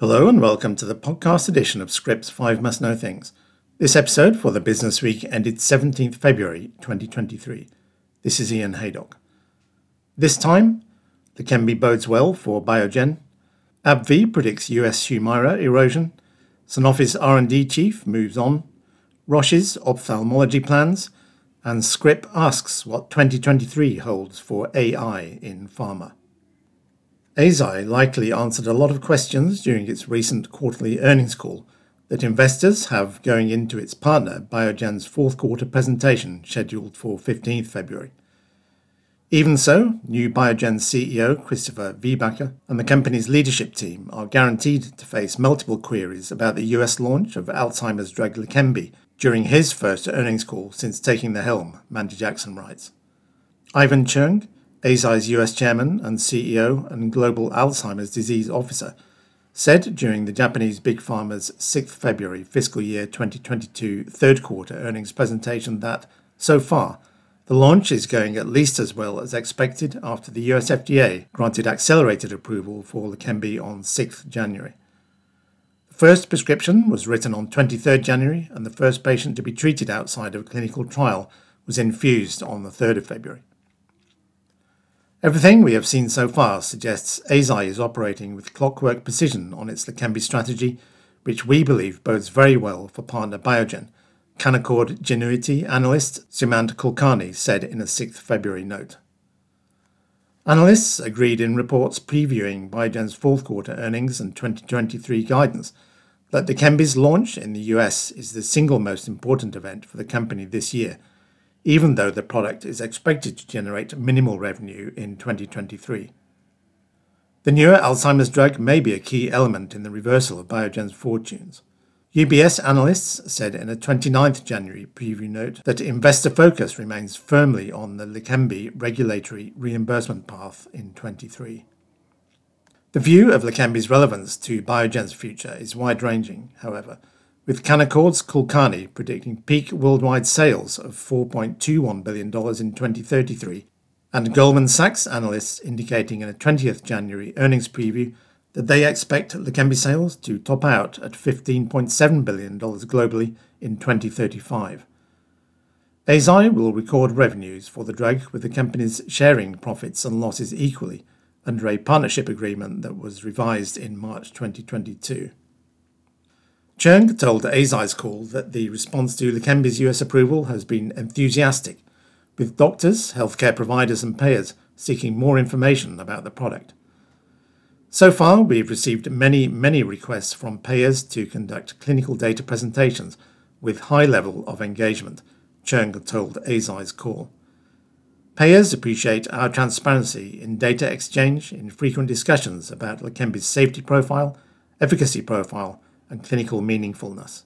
Hello and welcome to the podcast edition of Scrip's 5 Must Know Things. This episode for the business week ended 17th February 2023. This is Ian Haydock. This time, Leqembi bodes well for Biogen. AbbVie predicts US Humira erosion. Sanofi's R&D chief moves on. Roche's ophthalmology plans. And Scrip asks what 2023 holds for AI in pharma. Eisai likely answered a lot of questions during its recent quarterly earnings call that investors have going into its partner Biogen's fourth quarter presentation scheduled for 15th February. Even so, new Biogen CEO Christopher Viehbacher and the company's leadership team are guaranteed to face multiple queries about the US launch of Alzheimer's drug Leqembi during his first earnings call since taking the helm, Mandy Jackson writes. Ivan Cheung, Eisai's US chairman and CEO and global Alzheimer's disease officer, said during the Japanese Big Pharma's 6th February fiscal year 2022 third quarter earnings presentation that, so far, the launch is going at least as well as expected after the US FDA granted accelerated approval for Leqembi on 6th January. The first prescription was written on 23rd January, and the first patient to be treated outside of a clinical trial was infused on the 3rd of February. Everything we have seen so far suggests Eisai is operating with clockwork precision on its Leqembi strategy, which we believe bodes very well for partner Biogen, Canaccord Genuity analyst Sumant Kulkarni said in a 6th February note. Analysts agreed in reports previewing Biogen's fourth quarter earnings and 2023 guidance that Leqembi's launch in the US is the single most important event for the company this year – even though the product is expected to generate minimal revenue in 2023. The newer Alzheimer's drug may be a key element in the reversal of Biogen's fortunes. UBS analysts said in a 29th January preview note that investor focus remains firmly on the Leqembi regulatory reimbursement path in 23. The view of Leqembi's relevance to Biogen's future is wide-ranging, however, with Canaccord's Kulkarni predicting peak worldwide sales of $4.21 billion in 2033, and Goldman Sachs analysts indicating in a 20th January earnings preview that they expect Leqembi sales to top out at $15.7 billion globally in 2035. Eisai will record revenues for the drug with the companies sharing profits and losses equally under a partnership agreement that was revised in March 2022. Cheung told Eisai's call that the response to Leqembi's US approval has been enthusiastic, with doctors, healthcare providers, and payers seeking more information about the product. So far, we've received many, many requests from payers to conduct clinical data presentations with high level of engagement, Cheung told Eisai's call. Payers appreciate our transparency in data exchange in frequent discussions about Leqembi's safety profile, efficacy profile, and clinical meaningfulness.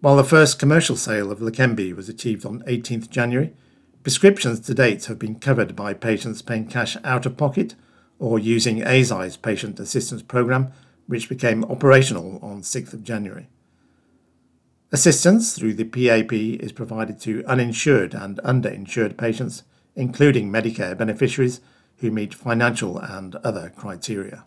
While the first commercial sale of Leqembi was achieved on 18th January, prescriptions to date have been covered by patients paying cash out of pocket or using Eisai's patient assistance program, which became operational on 6th of January. Assistance through the PAP is provided to uninsured and underinsured patients, including Medicare beneficiaries who meet financial and other criteria.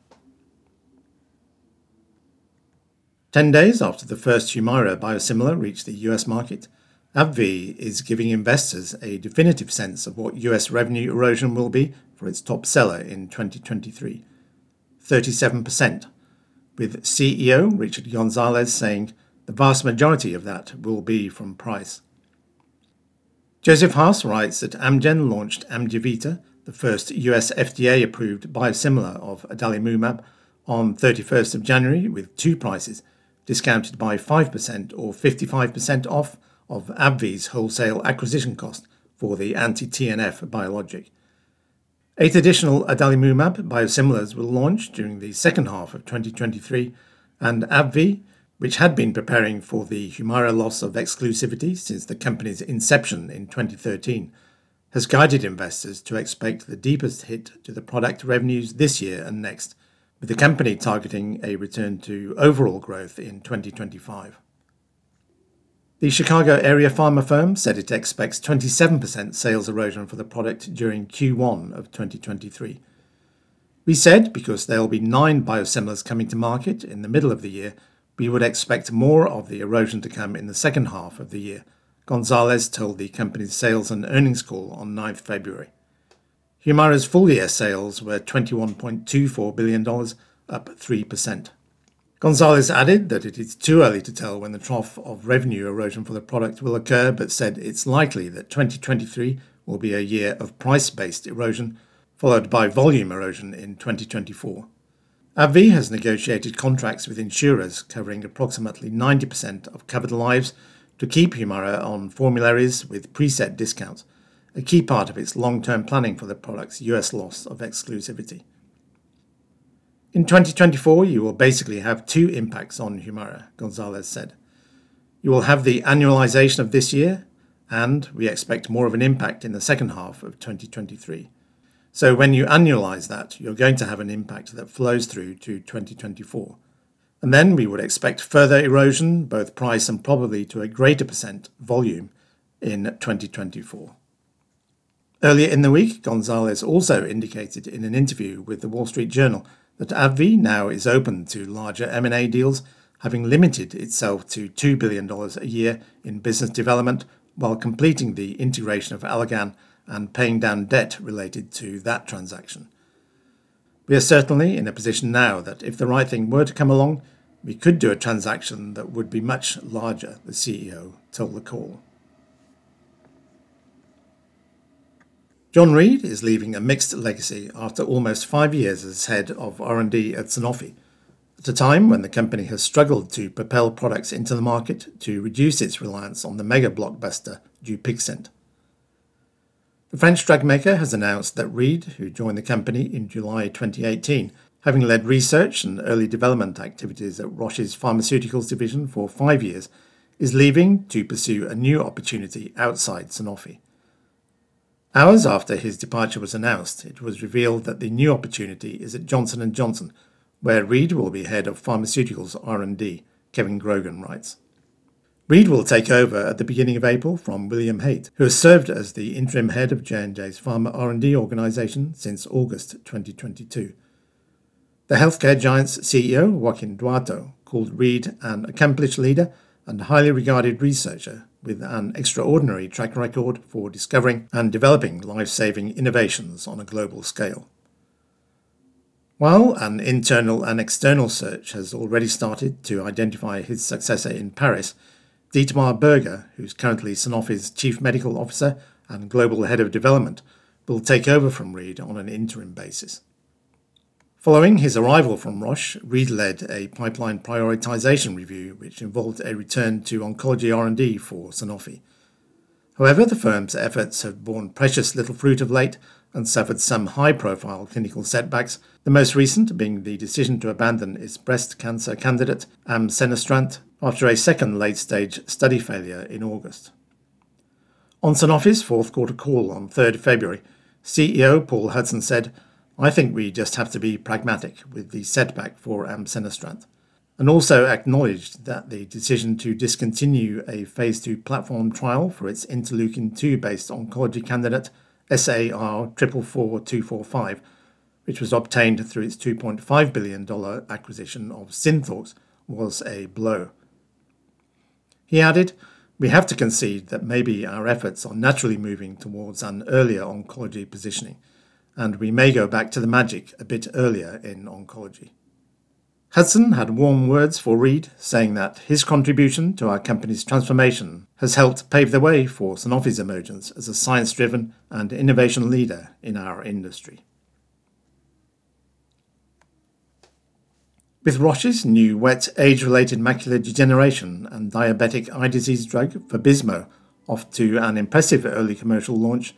Ten days after the first Humira biosimilar reached the US market, AbbVie is giving investors a definitive sense of what US revenue erosion will be for its top seller in 2023 37%, with CEO Richard Gonzalez saying the vast majority of that will be from price. Joseph Haas writes that Amgen launched Amjevita, the first US FDA approved biosimilar of adalimumab, on 31st of January with two prices discounted by 5% or 55% off of AbbVie's wholesale acquisition cost for the anti-TNF biologic. Eight additional adalimumab biosimilars will launch during the second half of 2023, and AbbVie, which had been preparing for the Humira loss of exclusivity since the company's inception in 2013, has guided investors to expect the deepest hit to the product revenues this year and next with the company targeting a return to overall growth in 2025. The Chicago area pharma firm said it expects 27% sales erosion for the product during Q1 of 2023. We said because there will be nine biosimilars coming to market in the middle of the year, we would expect more of the erosion to come in the second half of the year, Gonzalez told the company's sales and earnings call on 9th February. Humira's full year sales were $21.24 billion, up 3%. Gonzalez added that it is too early to tell when the trough of revenue erosion for the product will occur, but said it's likely that 2023 will be a year of price based erosion, followed by volume erosion in 2024. AbbVie has negotiated contracts with insurers covering approximately 90% of covered lives to keep Humira on formularies with preset discounts, a key part of its long term planning for the product's US loss of exclusivity. In 2024, you will basically have two impacts on Humira, Gonzalez said. You will have the annualization of this year, and we expect more of an impact in the second half of 2023. So when you annualize that, you're going to have an impact that flows through to 2024. And then we would expect further erosion, both price and probably to a greater percent volume, in 2024. Earlier in the week, Gonzalez also indicated in an interview with the Wall Street Journal that AbbVie now is open to larger M&A deals, having limited itself to $2 billion a year in business development while completing the integration of Allergan and paying down debt related to that transaction. We are certainly in a position now that if the right thing were to come along, we could do a transaction that would be much larger, the CEO told the call. John Reed is leaving a mixed legacy after almost five years as head of R&D at Sanofi, at a time when the company has struggled to propel products into the market to reduce its reliance on the mega blockbuster Dupixent. The French drug maker has announced that Reed, who joined the company in July 2018, having led research and early development activities at Roche's pharmaceuticals division for five years, is leaving to pursue a new opportunity outside Sanofi. Hours after his departure was announced, it was revealed that the new opportunity is at Johnson & Johnson, where Reed will be head of pharmaceuticals R&D, Kevin Grogan writes. Reed will take over at the beginning of April from William Hait, who has served as the interim head of J&J's pharma R&D organization since August 2022. The healthcare giant's CEO, Joaquin Duato, called Reed an accomplished leader and highly regarded researcher with an extraordinary track record for discovering and developing life saving innovations on a global scale. While an internal and external search has already started to identify his successor in Paris, Dietmar Berger, who's currently Sanofi's Chief Medical Officer and Global Head of Development, will take over from Reed on an interim basis. Following his arrival from Roche, Reed led a pipeline prioritization review which involved a return to oncology R&D for Sanofi. However, the firm's efforts have borne precious little fruit of late and suffered some high-profile clinical setbacks, the most recent being the decision to abandon its breast cancer candidate amcenestrant after a second late-stage study failure in August. On Sanofi's fourth quarter call on 3rd February, CEO Paul Hudson said, I think we just have to be pragmatic with the setback for amcenestrant, and also acknowledged that the decision to discontinue a phase 2 platform trial for its interleukin 2 based oncology candidate SAR 44245, which was obtained through its $2.5 billion acquisition of Synthorx, was a blow. He added, We have to concede that maybe our efforts are naturally moving towards an earlier oncology positioning and we may go back to the magic a bit earlier in oncology. Hudson had warm words for Reed, saying that his contribution to our company's transformation has helped pave the way for Sanofi's emergence as a science driven and innovation leader in our industry. With Roche's new wet age related macular degeneration and diabetic eye disease drug Vabysmo off to an impressive early commercial launch,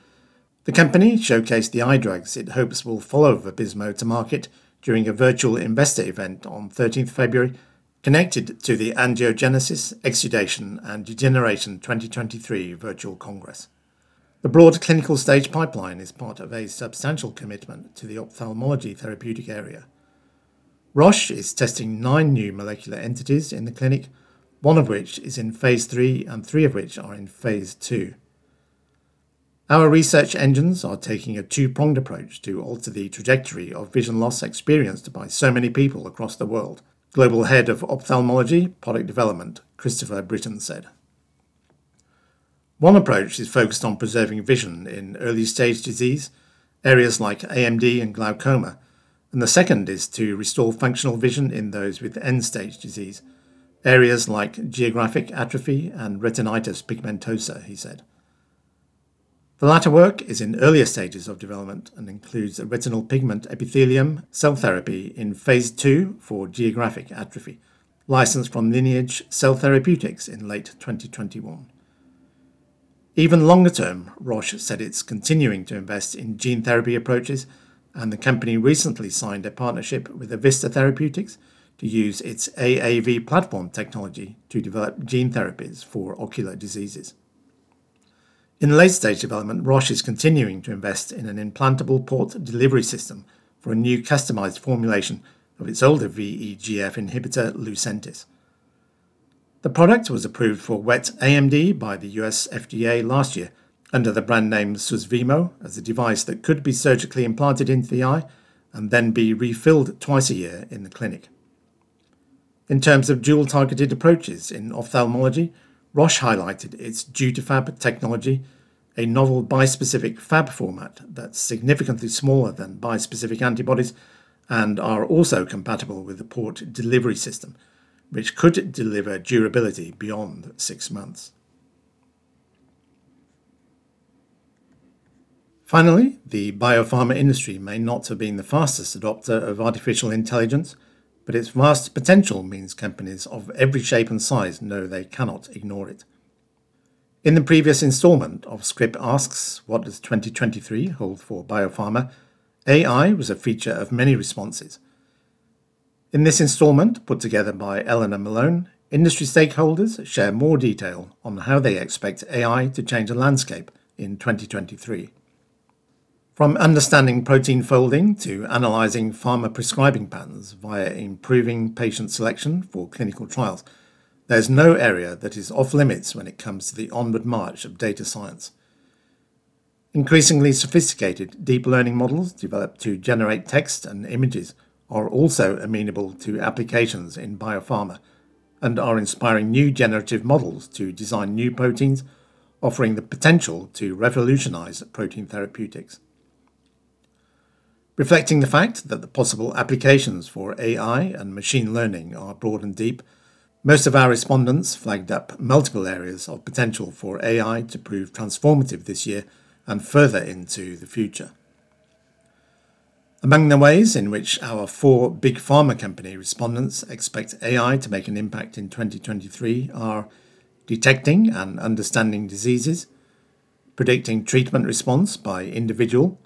the company showcased the eye drugs it hopes will follow Vabysmo to market during a virtual investor event on 13th February connected to the Angiogenesis, Exudation and Degeneration 2023 virtual congress. The broad clinical stage pipeline is part of a substantial commitment to the ophthalmology therapeutic area. Roche is testing nine new molecular entities in the clinic, one of which is in phase 3 and three of which are in phase 2. Our research engines are taking a two pronged approach to alter the trajectory of vision loss experienced by so many people across the world, Global Head of Ophthalmology Product Development, Christopher Brittain, said. One approach is focused on preserving vision in early stage disease, areas like AMD and glaucoma, and the second is to restore functional vision in those with end stage disease, areas like geographic atrophy and retinitis pigmentosa, he said. The latter work is in earlier stages of development and includes a retinal pigment epithelium cell therapy in phase 2 for geographic atrophy, licensed from Lineage Cell Therapeutics in late 2021. Even longer term, Roche said it's continuing to invest in gene therapy approaches, and the company recently signed a partnership with Avista Therapeutics to use its AAV platform technology to develop gene therapies for ocular diseases. In late stage development, Roche is continuing to invest in an implantable port delivery system for a new customized formulation of its older VEGF inhibitor, Lucentis. The product was approved for wet AMD by the US FDA last year under the brand name Susvimo as a device that could be surgically implanted into the eye and then be refilled twice a year in the clinic. In terms of dual targeted approaches in ophthalmology, Roche highlighted its DutaFab technology, a novel bispecific Fab format that's significantly smaller than bispecific antibodies and are also compatible with the port delivery system, which could deliver durability beyond six months. Finally, the biopharma industry may not have been the fastest adopter of artificial intelligence but its vast potential means companies of every shape and size know they cannot ignore it. In the previous installment of Scrip Asks What Does 2023 Hold for Biopharma, AI was a feature of many responses. In this installment, put together by Eleanor Malone, industry stakeholders share more detail on how they expect AI to change the landscape in 2023. From understanding protein folding to analyzing pharma prescribing patterns via improving patient selection for clinical trials, there's no area that is off limits when it comes to the onward march of data science. Increasingly sophisticated deep learning models developed to generate text and images are also amenable to applications in biopharma and are inspiring new generative models to design new proteins, offering the potential to revolutionize protein therapeutics. Reflecting the fact that the possible applications for AI and machine learning are broad and deep, most of our respondents flagged up multiple areas of potential for AI to prove transformative this year and further into the future. Among the ways in which our four big pharma company respondents expect AI to make an impact in 2023 are detecting and understanding diseases, predicting treatment response by individual,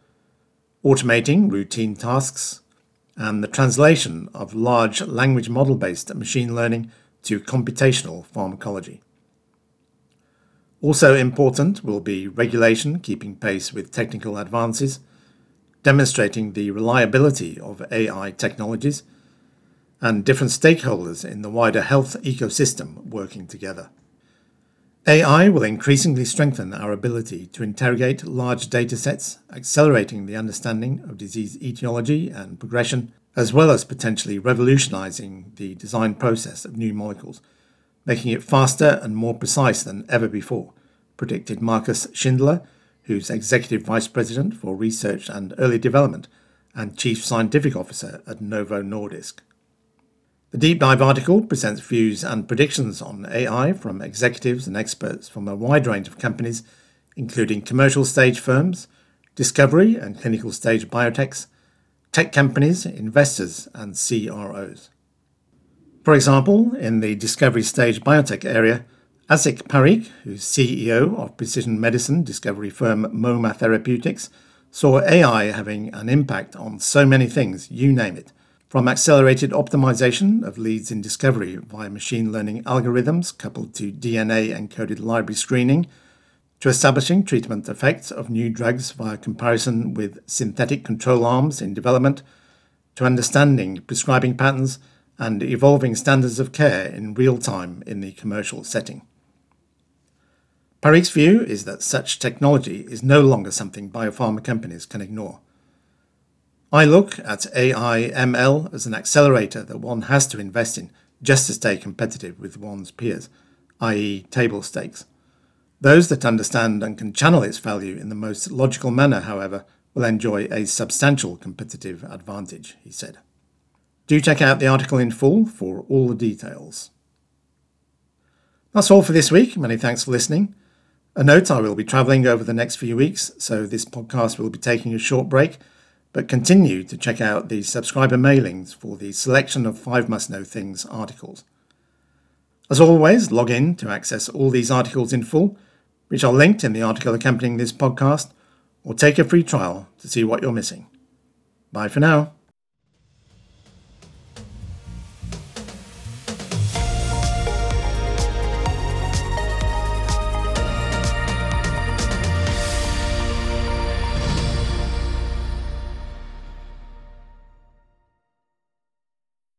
automating routine tasks, and the translation of large language model based machine learning to computational pharmacology. Also important will be regulation keeping pace with technical advances, demonstrating the reliability of AI technologies, and different stakeholders in the wider health ecosystem working together. AI will increasingly strengthen our ability to interrogate large data sets, accelerating the understanding of disease etiology and progression, as well as potentially revolutionizing the design process of new molecules, making it faster and more precise than ever before, predicted Marcus Schindler, who's Executive Vice President for Research and Early Development and Chief Scientific Officer at Novo Nordisk. The deep dive article presents views and predictions on AI from executives and experts from a wide range of companies, including commercial stage firms, discovery and clinical stage biotechs, tech companies, investors, and CROs. For example, in the discovery stage biotech area, Asit Parikh, who's CEO of precision medicine discovery firm MoMA Therapeutics, saw AI having an impact on so many things, you name it from accelerated optimization of leads in discovery via machine learning algorithms coupled to DNA encoded library screening, to establishing treatment effects of new drugs via comparison with synthetic control arms in development, to understanding prescribing patterns and evolving standards of care in real time in the commercial setting. Parikh's view is that such technology is no longer something biopharma companies can ignore. I look at AI ML as an accelerator that one has to invest in just to stay competitive with one's peers, i.e., table stakes. Those that understand and can channel its value in the most logical manner, however, will enjoy a substantial competitive advantage, he said. Do check out the article in full for all the details. That's all for this week. Many thanks for listening. A note I will be travelling over the next few weeks, so this podcast will be taking a short break, but continue to check out the subscriber mailings for the selection of 5 Must Know Things articles. As always, log in to access all these articles in full, which are linked in the article accompanying this podcast, or take a free trial to see what you're missing. Bye for now.